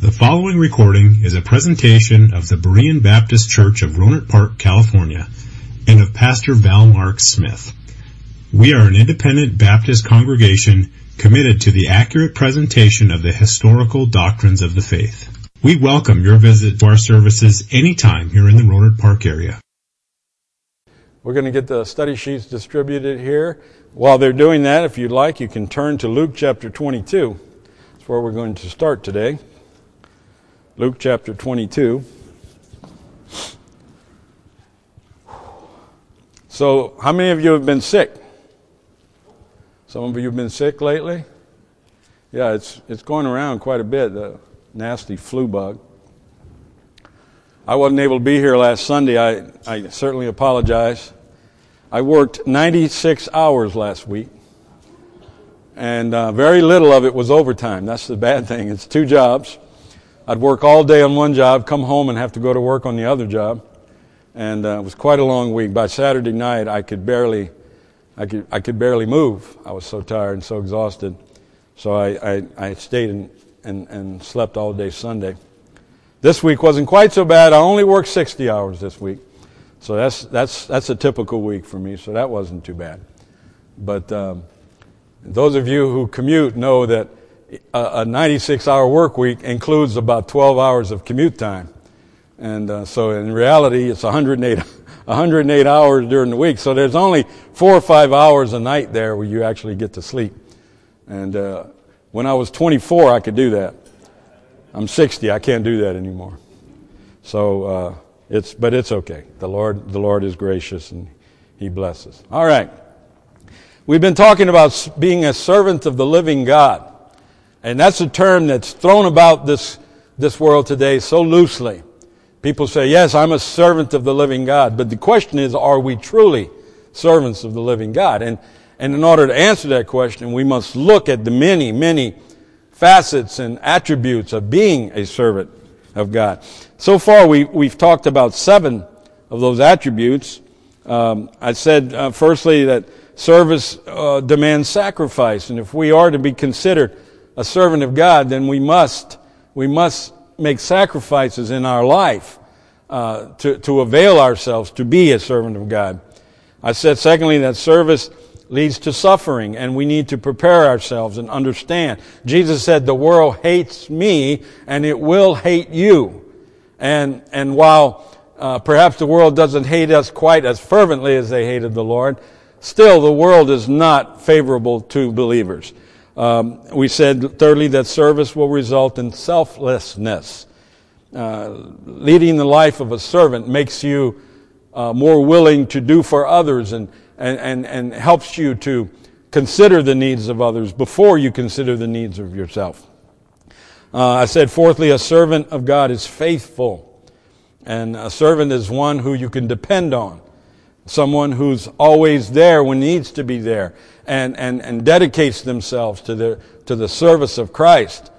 The following recording is a presentation of the Berean Baptist Church of Rohnert Park, California, and of Pastor Val Mark Smith. We are an independent Baptist congregation committed to the accurate presentation of the historical doctrines of the faith. We welcome your visit to our services anytime here in the Rohnert Park area. We're going to get the study sheets distributed here. While they're doing that, if you'd like, you can turn to Luke chapter 22. That's where we're going to start today. Luke chapter 22. So, how many of you have been sick? Some of you have been sick lately? Yeah, it's, it's going around quite a bit, the nasty flu bug. I wasn't able to be here last Sunday. I, I certainly apologize. I worked 96 hours last week, and uh, very little of it was overtime. That's the bad thing. It's two jobs. I'd work all day on one job, come home and have to go to work on the other job. And uh, it was quite a long week. By Saturday night, I could barely, I could, I could barely move. I was so tired and so exhausted. So I, I, I stayed and, and, and slept all day Sunday. This week wasn't quite so bad. I only worked 60 hours this week. So that's, that's, that's a typical week for me. So that wasn't too bad. But um, those of you who commute know that a 96 hour work week includes about 12 hours of commute time. And uh, so in reality, it's 108, 108 hours during the week. So there's only four or five hours a night there where you actually get to sleep. And uh, when I was 24, I could do that. I'm 60, I can't do that anymore. So uh, it's, but it's okay. The Lord, the Lord is gracious and He blesses. All right. We've been talking about being a servant of the living God. And that's a term that's thrown about this, this world today so loosely. People say, yes, I'm a servant of the living God. But the question is, are we truly servants of the living God? And, and in order to answer that question, we must look at the many, many facets and attributes of being a servant of God. So far, we, we've talked about seven of those attributes. Um, I said, uh, firstly, that service uh, demands sacrifice. And if we are to be considered a servant of God, then we must, we must make sacrifices in our life uh, to, to avail ourselves to be a servant of God. I said, secondly, that service leads to suffering, and we need to prepare ourselves and understand. Jesus said, The world hates me, and it will hate you. And, and while uh, perhaps the world doesn't hate us quite as fervently as they hated the Lord, still the world is not favorable to believers. Um, we said, thirdly, that service will result in selflessness. Uh, leading the life of a servant makes you uh, more willing to do for others and, and, and, and helps you to consider the needs of others before you consider the needs of yourself. Uh, I said, fourthly, a servant of God is faithful. And a servant is one who you can depend on. Someone who's always there when needs to be there and, and, and dedicates themselves to the, to the service of Christ.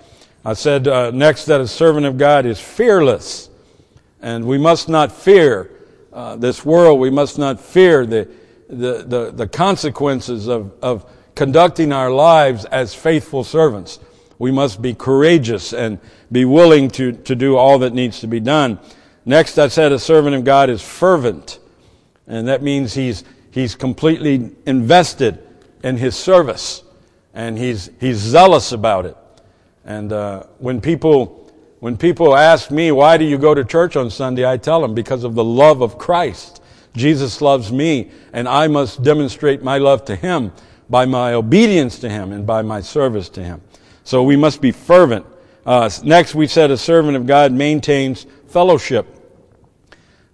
I said uh, next that a servant of God is fearless. And we must not fear uh, this world. We must not fear the, the, the, the consequences of, of conducting our lives as faithful servants. We must be courageous and be willing to, to do all that needs to be done. Next, I said a servant of God is fervent. And that means he's, he's completely invested in his service, and he's, he's zealous about it. And uh, when people when people ask me why do you go to church on Sunday, I tell them because of the love of Christ. Jesus loves me, and I must demonstrate my love to him by my obedience to him and by my service to him. So we must be fervent. Uh, next, we said a servant of God maintains fellowship.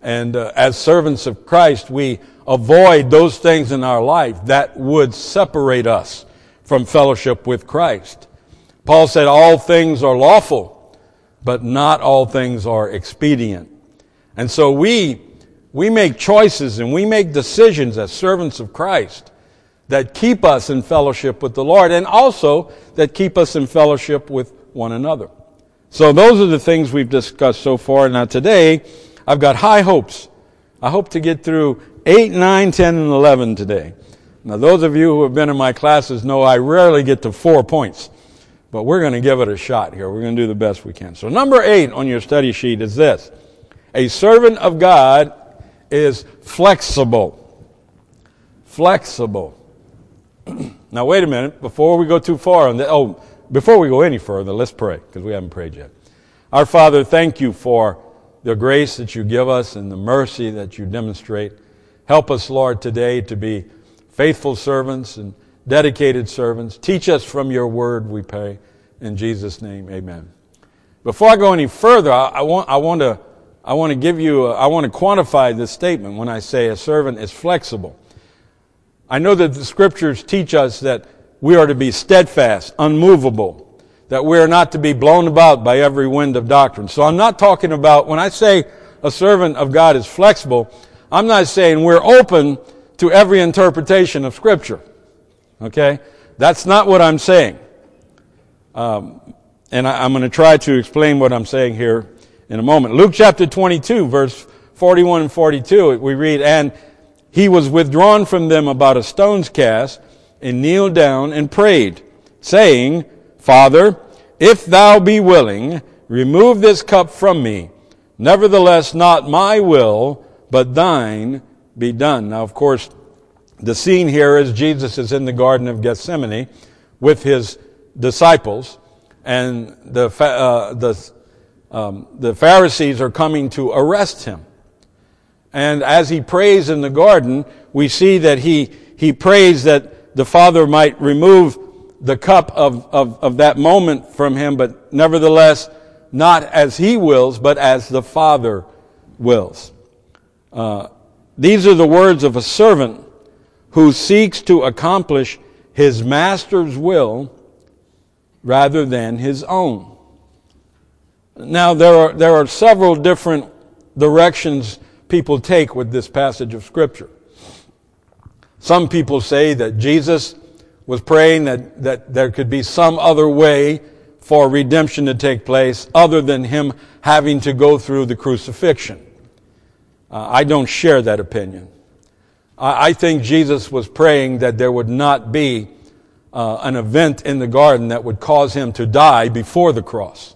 And uh, as servants of Christ, we avoid those things in our life that would separate us from fellowship with Christ. Paul said, All things are lawful, but not all things are expedient. And so we, we make choices and we make decisions as servants of Christ that keep us in fellowship with the Lord and also that keep us in fellowship with one another. So those are the things we've discussed so far. Now today, I've got high hopes. I hope to get through 8, 9, 10, and 11 today. Now, those of you who have been in my classes know I rarely get to four points, but we're going to give it a shot here. We're going to do the best we can. So number eight on your study sheet is this. A servant of God is flexible. Flexible. now wait a minute. Before we go too far on that, oh, before we go any further, let's pray because we haven't prayed yet. Our Father, thank you for the grace that you give us and the mercy that you demonstrate. Help us, Lord, today to be faithful servants and dedicated servants. Teach us from your word, we pray. In Jesus' name, amen. Before I go any further, I, I want, I want to, I want to give you, a, I want to quantify this statement when I say a servant is flexible. I know that the scriptures teach us that we are to be steadfast, unmovable, that we are not to be blown about by every wind of doctrine. So I'm not talking about, when I say a servant of God is flexible, I'm not saying we're open to every interpretation of scripture. Okay? That's not what I'm saying. Um, and I, I'm going to try to explain what I'm saying here in a moment. Luke chapter 22, verse 41 and 42, we read, And he was withdrawn from them about a stone's cast, and kneeled down and prayed, saying, Father, if thou be willing, remove this cup from me. Nevertheless, not my will, but thine be done. Now, of course, the scene here is Jesus is in the Garden of Gethsemane with his disciples, and the, uh, the, um, the Pharisees are coming to arrest him. And as he prays in the garden, we see that he, he prays that the Father might remove the cup of, of, of that moment from him, but nevertheless, not as he wills, but as the Father wills. Uh, these are the words of a servant who seeks to accomplish his master's will rather than his own. Now, there are, there are several different directions people take with this passage of Scripture. Some people say that Jesus was praying that, that there could be some other way for redemption to take place other than him having to go through the crucifixion. Uh, I don't share that opinion. I think Jesus was praying that there would not be uh, an event in the garden that would cause him to die before the cross.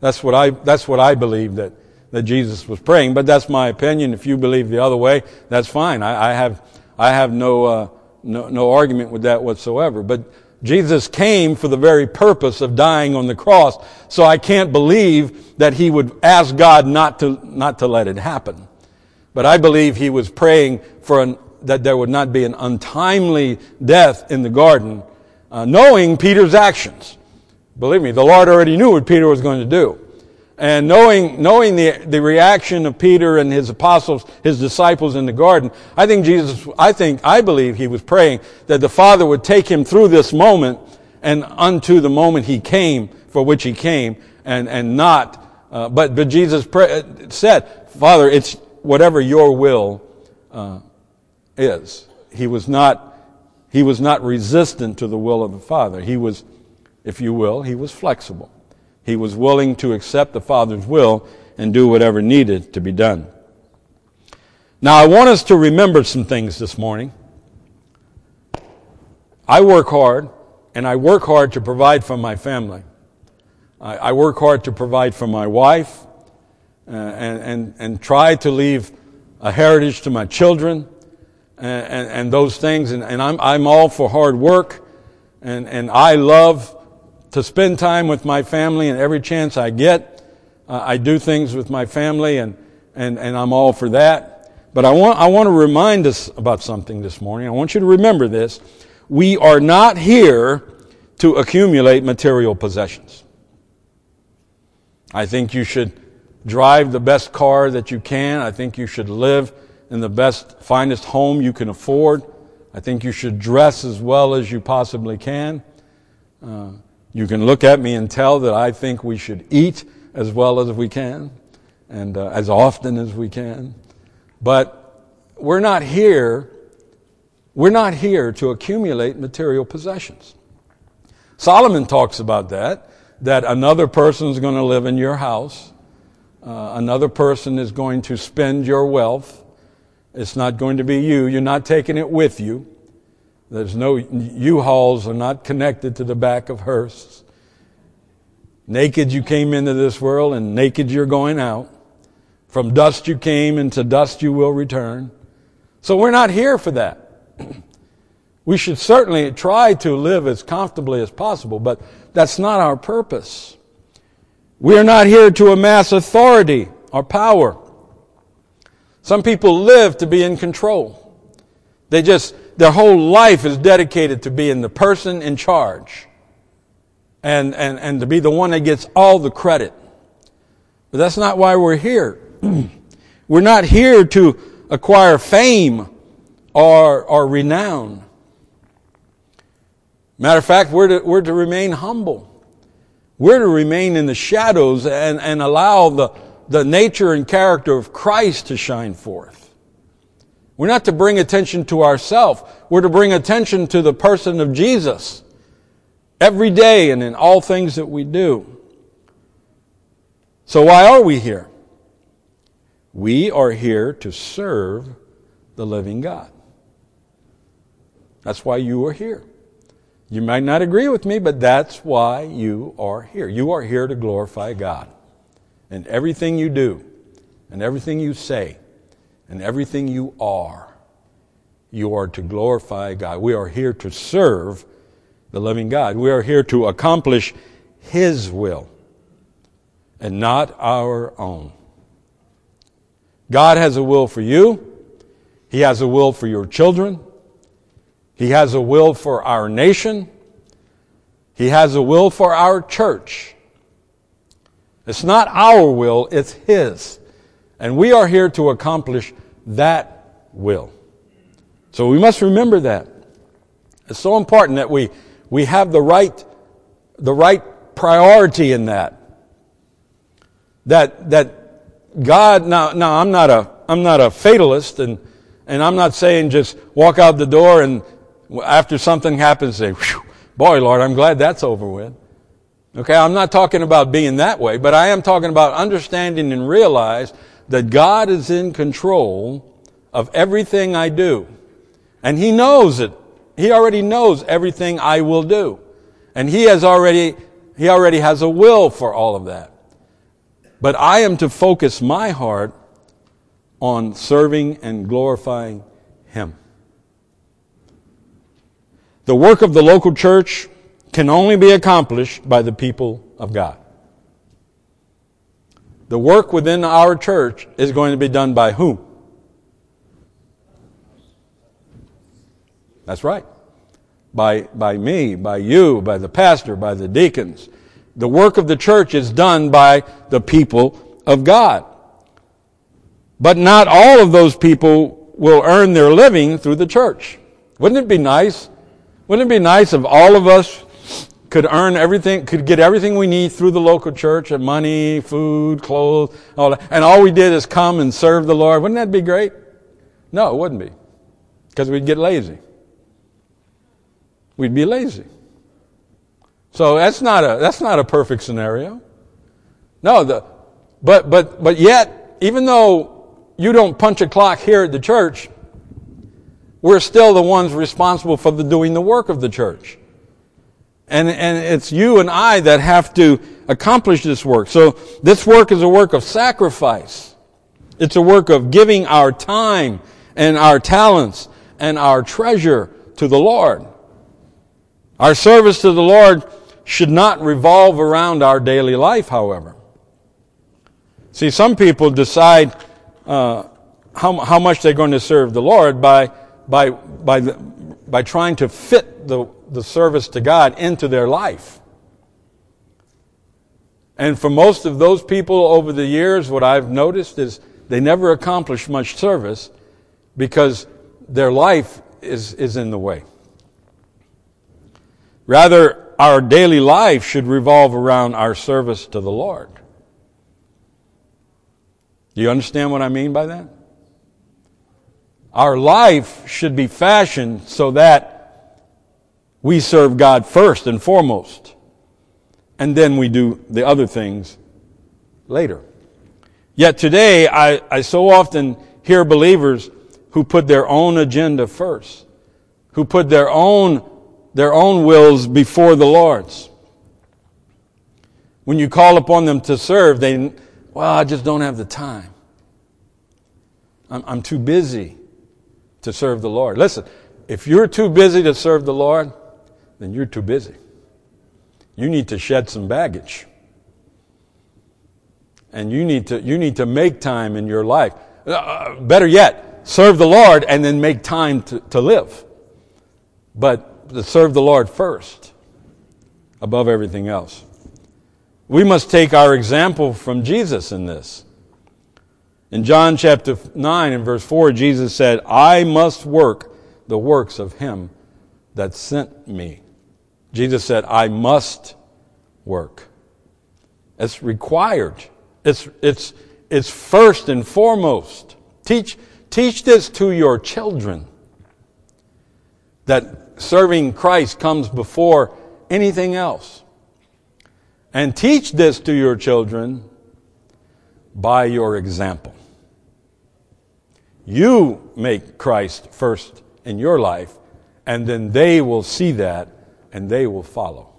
That's what I, that's what I believe that, that Jesus was praying, but that's my opinion. If you believe the other way, that's fine. I, I have, I have no, uh, no, no argument with that whatsoever. But Jesus came for the very purpose of dying on the cross, so I can't believe that he would ask God not to, not to let it happen. But I believe he was praying for an that there would not be an untimely death in the garden, uh, knowing Peter's actions. Believe me, the Lord already knew what Peter was going to do. And knowing, knowing the, the reaction of Peter and his apostles, his disciples in the garden, I think Jesus, I think, I believe he was praying that the Father would take him through this moment and unto the moment he came, for which he came, and, and not, uh, but, but Jesus pray, said, Father, it's whatever your will, uh, is. He was not, he was not resistant to the will of the Father. He was, if you will, he was flexible. He was willing to accept the Father's will and do whatever needed to be done. Now, I want us to remember some things this morning. I work hard, and I work hard to provide for my family. I, I work hard to provide for my wife uh, and, and, and try to leave a heritage to my children and, and, and those things. And, and, I'm, I'm all for hard work. And, and I love to spend time with my family and every chance I get. Uh, I do things with my family and, and, and I'm all for that. But I want, I want to remind us about something this morning. I want you to remember this. We are not here to accumulate material possessions. I think you should drive the best car that you can. I think you should live in the best, finest home you can afford. I think you should dress as well as you possibly can. Uh, you can look at me and tell that I think we should eat as well as we can and uh, as often as we can. But we're not here, we're not here to accumulate material possessions. Solomon talks about that, that another person is going to live in your house, uh, another person is going to spend your wealth, it's not going to be you. You're not taking it with you. There's no U-Hauls are not connected to the back of hearses. Naked you came into this world and naked you're going out. From dust you came and to dust you will return. So we're not here for that. We should certainly try to live as comfortably as possible, but that's not our purpose. We are not here to amass authority or power. Some people live to be in control. They just, their whole life is dedicated to being the person in charge and, and, and to be the one that gets all the credit. But that's not why we're here. we're not here to acquire fame or, or renown. Matter of fact, we're to, we're to remain humble. We're to remain in the shadows and, and allow the, the nature and character of Christ to shine forth. We're not to bring attention to ourselves. We're to bring attention to the person of Jesus every day and in all things that we do. So why are we here? We are here to serve the living God. That's why you are here. You might not agree with me, but that's why you are here. You are here to glorify God. And everything you do, and everything you say, and everything you are, you are to glorify God. We are here to serve the living God. We are here to accomplish His will and not our own. God has a will for you. He has a will for your children. He has a will for our nation. He has a will for our church. It's not our will, it's His. And we are here to accomplish that will. So we must remember that. It's so important that we we have the right, the right priority in that. That, that God, now, now I'm not a, I'm not a fatalist and, and I'm not saying just walk out the door and after something happens say, boy, Lord, I'm glad that's over with. Okay, I'm not talking about being that way, but I am talking about understanding and realize that God is in control of everything I do. And He knows it. He already knows everything I will do. And He has already, He already has a will for all of that. But I am to focus my heart on serving and glorifying Him. The work of the local church can only be accomplished by the people of God. The work within our church is going to be done by whom? That's right. By, by me, by you, by the pastor, by the deacons. The work of the church is done by the people of God. But not all of those people will earn their living through the church. Wouldn't it be nice? Wouldn't it be nice if all of us could earn everything, could get everything we need through the local church, and money, food, clothes, all that, and all we did is come and serve the Lord? Wouldn't that be great? No, it wouldn't be. Because we'd get lazy we'd be lazy. So that's not a, that's not a perfect scenario. No, the, but, but, but yet, even though you don't punch a clock here at the church, we're still the ones responsible for the doing the work of the church. And, and it's you and I that have to accomplish this work. So this work is a work of sacrifice. It's a work of giving our time and our talents and our treasure to the Lord. Our service to the Lord should not revolve around our daily life, however. See, some people decide uh, how, how much they're going to serve the Lord by, by, by, the, by trying to fit the, the service to God into their life. And for most of those people over the years, what I've noticed is they never accomplish much service because their life is, is in the way. Rather, our daily life should revolve around our service to the Lord. Do you understand what I mean by that? Our life should be fashioned so that we serve God first and foremost, and then we do the other things later. Yet today, I, I so often hear believers who put their own agenda first, who put their own their own wills before the Lord's. When you call upon them to serve, they, well, I just don't have the time. I'm, I'm too busy to serve the Lord. Listen, if you're too busy to serve the Lord, then you're too busy. You need to shed some baggage. And you need to, you need to make time in your life. Uh, better yet, serve the Lord and then make time to, to live. But to serve the Lord first above everything else. We must take our example from Jesus in this. In John chapter 9 and verse 4, Jesus said, I must work the works of him that sent me. Jesus said, I must work. It's required. It's, it's, it's first and foremost. Teach, teach this to your children that serving Christ comes before anything else. And teach this to your children by your example. You make Christ first in your life, and then they will see that and they will follow.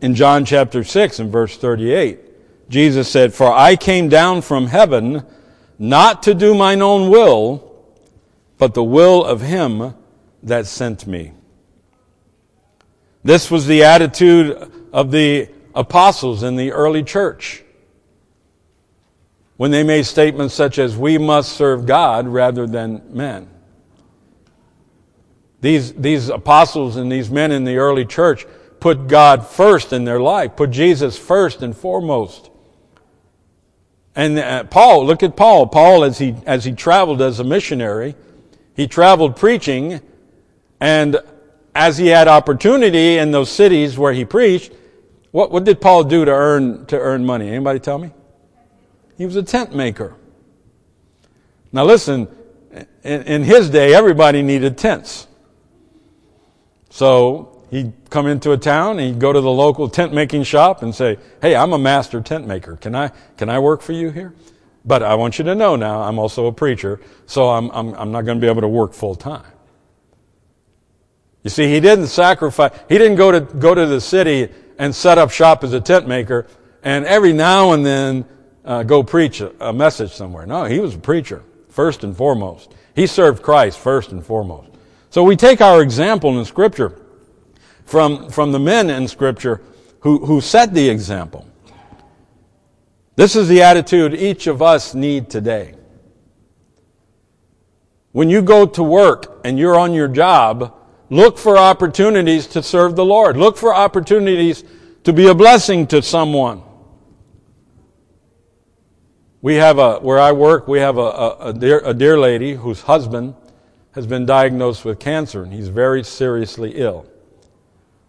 In John chapter 6 and verse 38, Jesus said, For I came down from heaven not to do mine own will, but the will of him that sent me. This was the attitude of the apostles in the early church when they made statements such as, We must serve God rather than men. These, these apostles and these men in the early church put God first in their life, put Jesus first and foremost. And uh, Paul, look at Paul. Paul, as he, as he traveled as a missionary, he traveled preaching, and as he had opportunity in those cities where he preached, what, what did Paul do to earn, to earn money? Anybody tell me? He was a tent maker. Now listen, in, in his day, everybody needed tents. So he'd come into a town and he'd go to the local tent making shop and say, Hey, I'm a master tent maker. Can I, can I work for you here? But I want you to know now, I'm also a preacher, so I'm, I'm, I'm not going to be able to work full time. You see, he didn't sacrifice, he didn't go to, go to the city and set up shop as a tent maker and every now and then uh, go preach a, a message somewhere. No, he was a preacher, first and foremost. He served Christ first and foremost. So we take our example in Scripture from, from the men in Scripture who, who set the example. This is the attitude each of us need today. When you go to work and you're on your job, look for opportunities to serve the Lord. Look for opportunities to be a blessing to someone. We have a, where I work, we have a, a, a, dear, a dear lady whose husband has been diagnosed with cancer, and he's very seriously ill.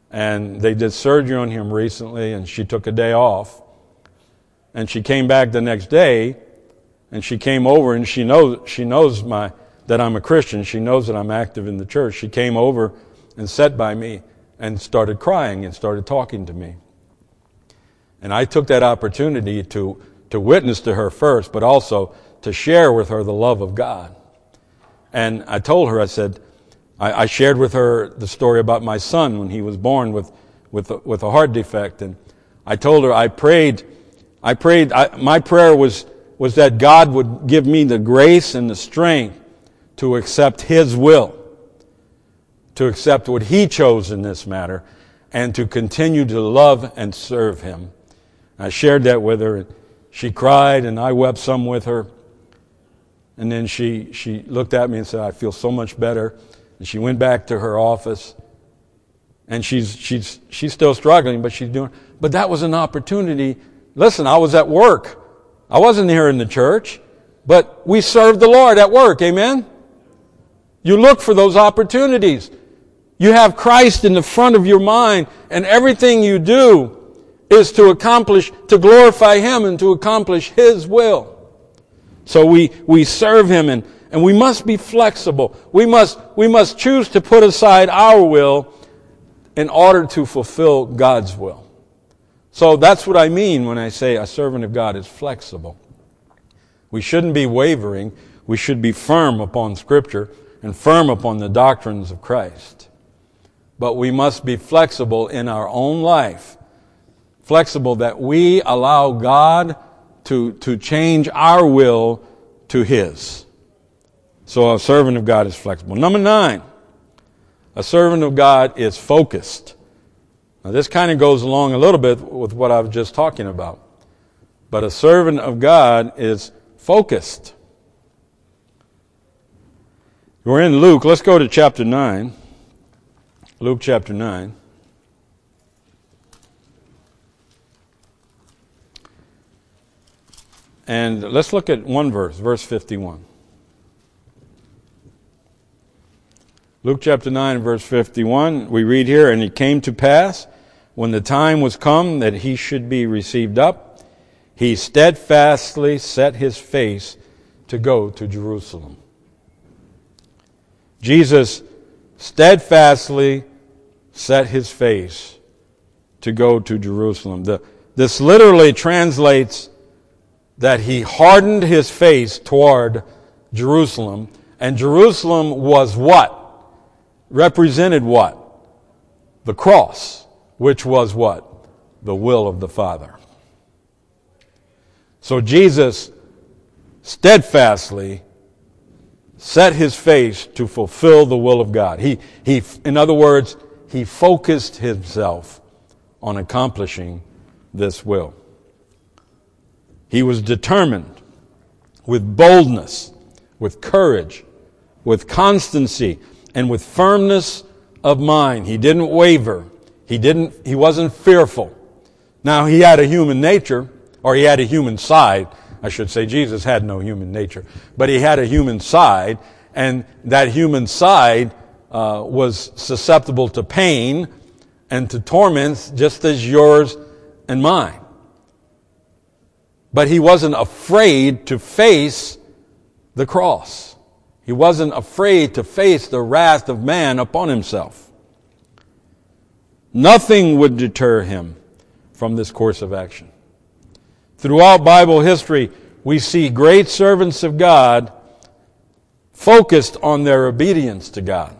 And they did surgery on him recently, and she took a day off. And she came back the next day, and she came over, and she knows, she knows my, that I'm a Christian. She knows that I'm active in the church. She came over and sat by me and started crying and started talking to me. And I took that opportunity to, to witness to her first, but also to share with her the love of God. And I told her, I said, I, I shared with her the story about my son when he was born with, with, a, with a heart defect. And I told her, I prayed, I prayed, I, my prayer was, was that God would give me the grace and the strength to accept His will, to accept what He chose in this matter, and to continue to love and serve Him. I shared that with her. She cried, and I wept some with her. And then she, she looked at me and said, I feel so much better. And she went back to her office. And she's, she's, she's still struggling, but she's doing, but that was an opportunity. Listen, I was at work. I wasn't here in the church, but we served the Lord at work. Amen? You look for those opportunities. You have Christ in the front of your mind, and everything you do is to accomplish, to glorify Him and to accomplish His will. So we, we serve Him and, and we must be flexible. We must, we must choose to put aside our will in order to fulfill God's will. So that's what I mean when I say a servant of God is flexible. We shouldn't be wavering. We should be firm upon Scripture and firm upon the doctrines of Christ. But we must be flexible in our own life flexible that we allow God to, to change our will to His. So a servant of God is flexible. Number nine, a servant of God is focused. Now this kind of goes along a little bit with what I was just talking about. But a servant of God is focused. We're in Luke. Let's go to chapter 9. Luke chapter 9. And let's look at one verse, verse 51. Luke chapter 9, verse 51, we read here, And it came to pass, when the time was come that he should be received up, he steadfastly set his face to go to Jerusalem. Jesus steadfastly set his face to go to Jerusalem. The, this literally translates that he hardened his face toward Jerusalem, and Jerusalem was what? Represented what? The cross, which was what? The will of the Father. So Jesus steadfastly set his face to fulfill the will of God. He, he, in other words, he focused himself on accomplishing this will. He was determined with boldness, with courage, with constancy, and with firmness of mind. He didn't waver. He didn't, he wasn't fearful. Now he had a human nature, or he had a human side. I should say Jesus had no human nature, but he had a human side, and that human side uh, was susceptible to pain and to torments just as yours and mine. But he wasn't afraid to face the cross. He wasn't afraid to face the wrath of man upon himself. Nothing would deter him from this course of action. Throughout Bible history, we see great servants of God focused on their obedience to God.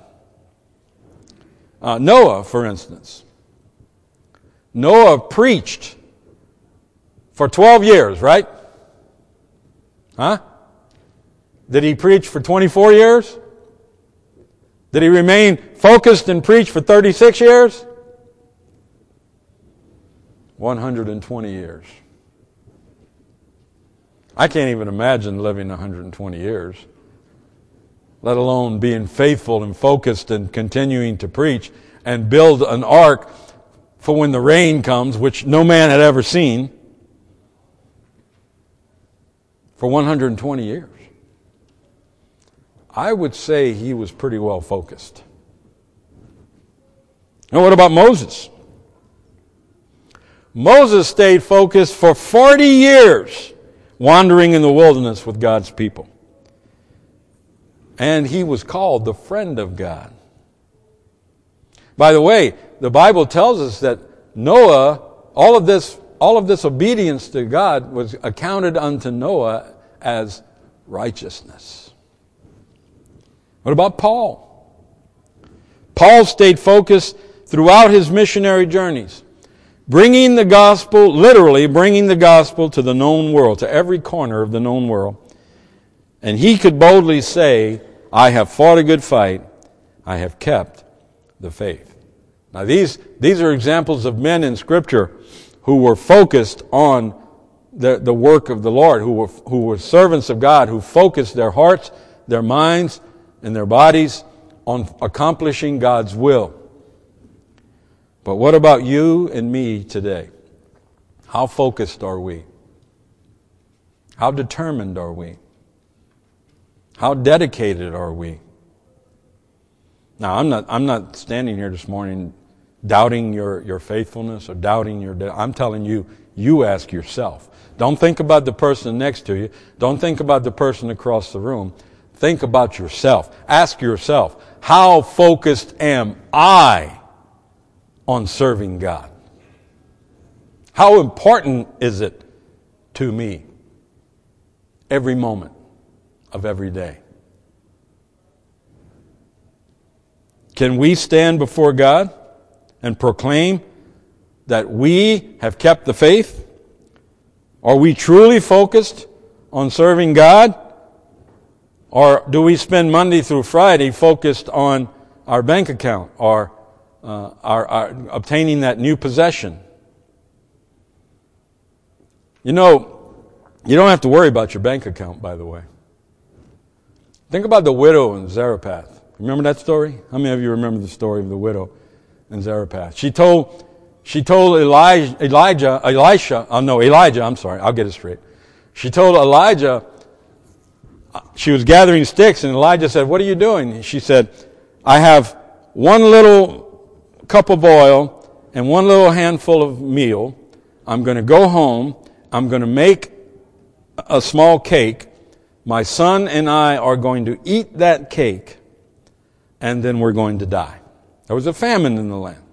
Uh, Noah, for instance. Noah preached for 12 years, right? Huh? Did he preach for 24 years? Did he remain focused and preach for 36 years? 120 years. I can't even imagine living 120 years, let alone being faithful and focused and continuing to preach and build an ark for when the rain comes, which no man had ever seen for 120 years. I would say he was pretty well focused. And what about Moses? Moses stayed focused for 40 years wandering in the wilderness with God's people. And he was called the friend of God. By the way, the Bible tells us that Noah, all of this all of this obedience to God was accounted unto Noah as righteousness. What about Paul? Paul stayed focused throughout his missionary journeys, bringing the gospel, literally bringing the gospel to the known world, to every corner of the known world. And he could boldly say, I have fought a good fight, I have kept the faith. Now these, these are examples of men in scripture who were focused on the, the work of the Lord, who were, who were servants of God, who focused their hearts, their minds, and their bodies on accomplishing God's will. But what about you and me today? How focused are we? How determined are we? How dedicated are we? Now, I'm not, I'm not standing here this morning doubting your, your faithfulness or doubting your, de- I'm telling you, you ask yourself. Don't think about the person next to you. Don't think about the person across the room. Think about yourself. Ask yourself, how focused am I on serving God? How important is it to me every moment of every day? Can we stand before God? And proclaim that we have kept the faith? Are we truly focused on serving God? Or do we spend Monday through Friday focused on our bank account or uh, our, our, obtaining that new possession? You know, you don't have to worry about your bank account, by the way. Think about the widow in Zarephath. Remember that story? How many of you remember the story of the widow in Zarephath? She told, she told Elijah, Elijah, Elisha, oh no, Elijah, I'm sorry, I'll get it straight. She told Elijah, uh, she was gathering sticks and Elijah said, what are you doing? She said, I have one little cup of oil and one little handful of meal. I'm going to go home. I'm going to make a small cake. My son and I are going to eat that cake and then we're going to die. There was a famine in the land.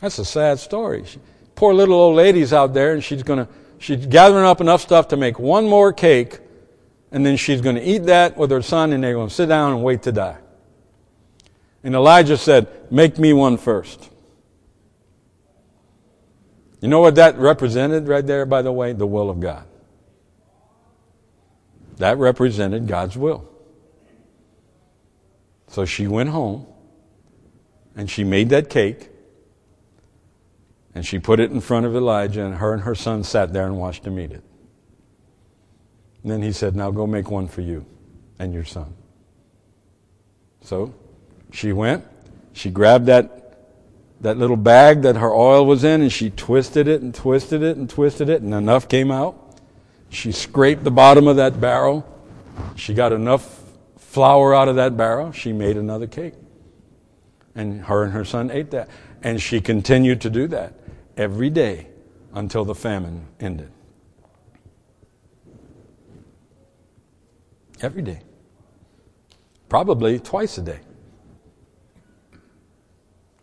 That's a sad story. She, poor little old lady's out there and she's going to, she's gathering up enough stuff to make one more cake and then she's going to eat that with her son and they're going to sit down and wait to die. And Elijah said, make me one first. You know what that represented right there, by the way? The will of God. That represented God's will. So she went home and she made that cake and she put it in front of Elijah, and her and her son sat there and watched him eat it. And then he said, Now go make one for you and your son. So she went, she grabbed that, that little bag that her oil was in, and she twisted it and twisted it and twisted it, and enough came out. She scraped the bottom of that barrel. She got enough flour out of that barrel, she made another cake. And her and her son ate that. And she continued to do that every day until the famine ended. Every day. Probably twice a day.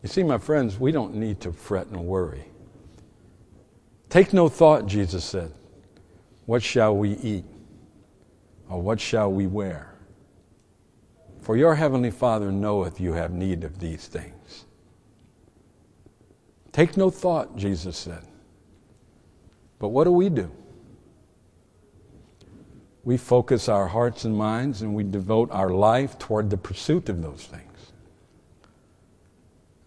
You see, my friends, we don't need to fret and worry. Take no thought, Jesus said. What shall we eat? Or what shall we wear? For your heavenly Father knoweth you have need of these things. Take no thought, Jesus said. But what do we do? We focus our hearts and minds and we devote our life toward the pursuit of those things.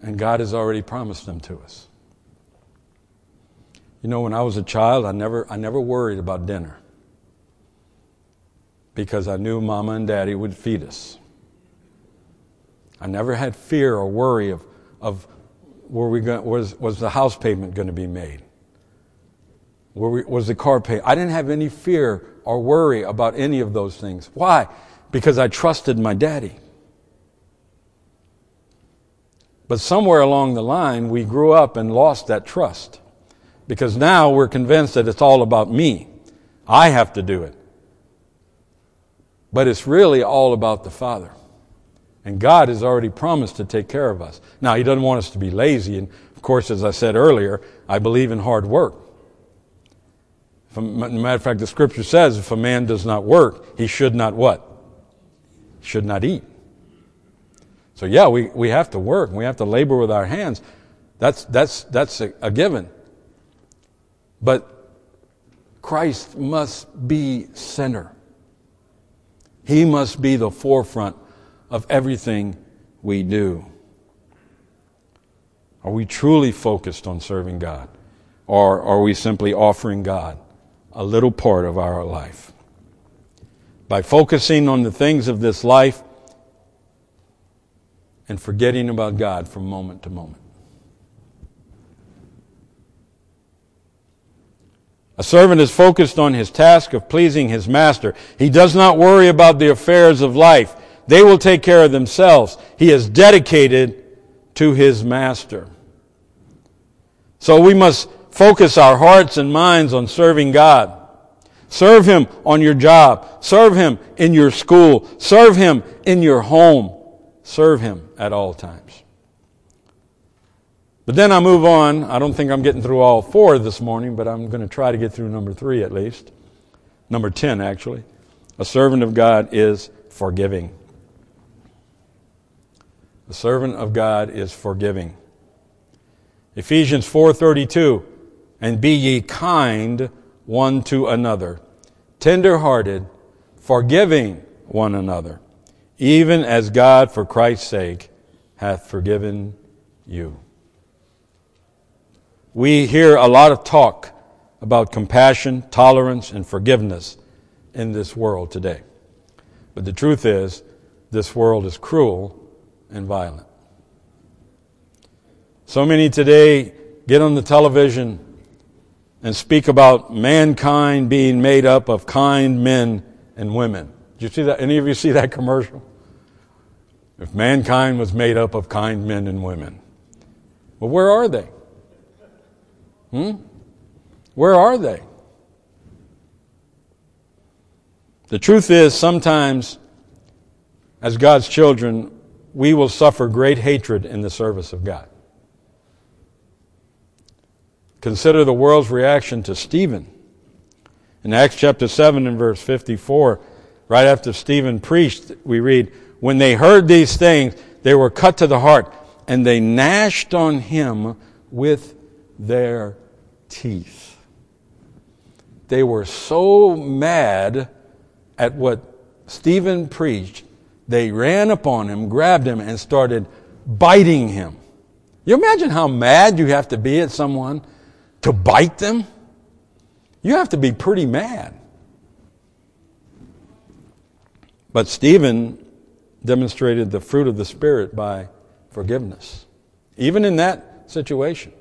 And God has already promised them to us. You know, when I was a child, I never, I never worried about dinner because I knew Mama and Daddy would feed us. I never had fear or worry of, of were we going, was, was the house payment going to be made? We, was the car paid? I didn't have any fear or worry about any of those things. Why? Because I trusted my daddy. But somewhere along the line, we grew up and lost that trust. Because now we're convinced that it's all about me. I have to do it. But it's really all about the Father. And God has already promised to take care of us. Now, He doesn't want us to be lazy. And of course, as I said earlier, I believe in hard work. A, matter of fact, the scripture says if a man does not work, he should not what? Should not eat. So yeah, we, we have to work. We have to labor with our hands. That's, that's, that's a, a given. But Christ must be center. He must be the forefront of everything we do? Are we truly focused on serving God? Or are we simply offering God a little part of our life? By focusing on the things of this life and forgetting about God from moment to moment. A servant is focused on his task of pleasing his master. He does not worry about the affairs of life. They will take care of themselves. He is dedicated to his master. So we must focus our hearts and minds on serving God. Serve Him on your job. Serve Him in your school. Serve Him in your home. Serve Him at all times. But then I move on. I don't think I'm getting through all four this morning, but I'm going to try to get through number three at least. Number 10, actually. A servant of God is forgiving. The servant of God is forgiving. Ephesians 4:32 and be ye kind one to another tender-hearted forgiving one another even as God for Christ's sake hath forgiven you. We hear a lot of talk about compassion, tolerance, and forgiveness in this world today. But the truth is, this world is cruel and violent. So many today get on the television and speak about mankind being made up of kind men and women. Did you see that? Any of you see that commercial? If mankind was made up of kind men and women. Well, where are they? Hmm? Where are they? The truth is, sometimes, as God's children, we will suffer great hatred in the service of God. Consider the world's reaction to Stephen. In Acts chapter 7 and verse 54, right after Stephen preached, we read, When they heard these things, they were cut to the heart, and they gnashed on him with their teeth. They were so mad at what Stephen preached, they ran upon him, grabbed him, and started biting him. You imagine how mad you have to be at someone to bite them? You have to be pretty mad. But Stephen demonstrated the fruit of the Spirit by forgiveness. Even in that situation,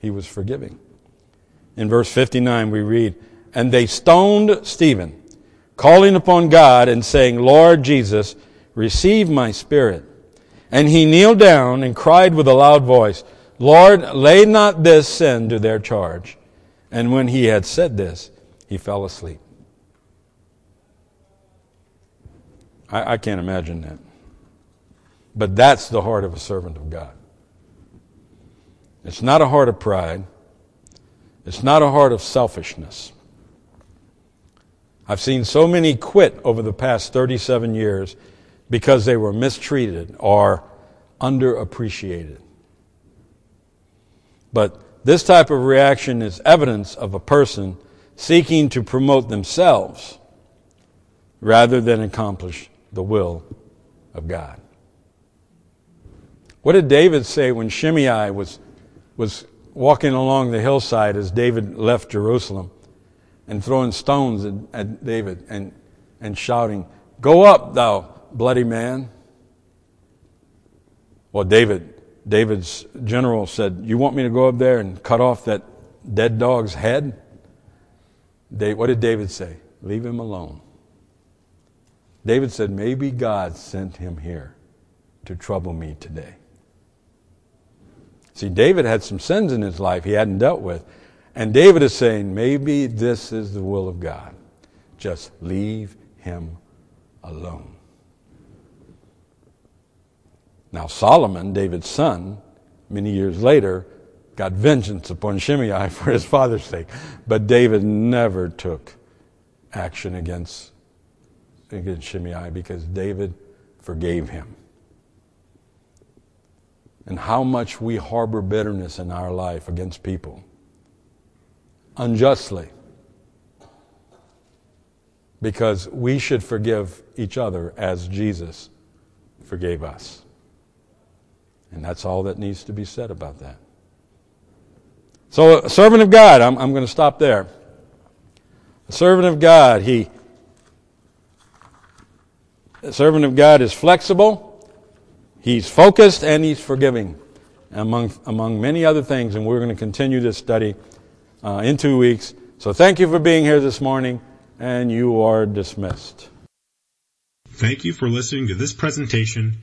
he was forgiving. In verse 59, we read, And they stoned Stephen, calling upon God and saying, Lord Jesus, receive my spirit. And he kneeled down and cried with a loud voice, Lord, lay not this sin to their charge. And when he had said this, he fell asleep. I, I can't imagine that. But that's the heart of a servant of God. It's not a heart of pride. It's not a heart of selfishness. I've seen so many quit over the past 37 years because they were mistreated or underappreciated. But this type of reaction is evidence of a person seeking to promote themselves rather than accomplish the will of God. What did David say when Shimei was, was walking along the hillside as David left Jerusalem and throwing stones at, at David and, and shouting, Go up, thou bloody man? Well, David David's general said, You want me to go up there and cut off that dead dog's head? what did David say? Leave him alone. David said, Maybe God sent him here to trouble me today. See, David had some sins in his life he hadn't dealt with. And David is saying, Maybe this is the will of God. Just leave him alone. Now, Solomon, David's son, many years later, got vengeance upon Shimei for his father's sake. But David never took action against, against Shimei because David forgave him. And how much we harbor bitterness in our life against people unjustly because we should forgive each other as Jesus forgave us. And that's all that needs to be said about that. So, a servant of God, I'm, I'm going to stop there. A servant of God, he, a servant of God is flexible, he's focused, and he's forgiving, among, among many other things. And we're going to continue this study uh, in two weeks. So, thank you for being here this morning, and you are dismissed. Thank you for listening to this presentation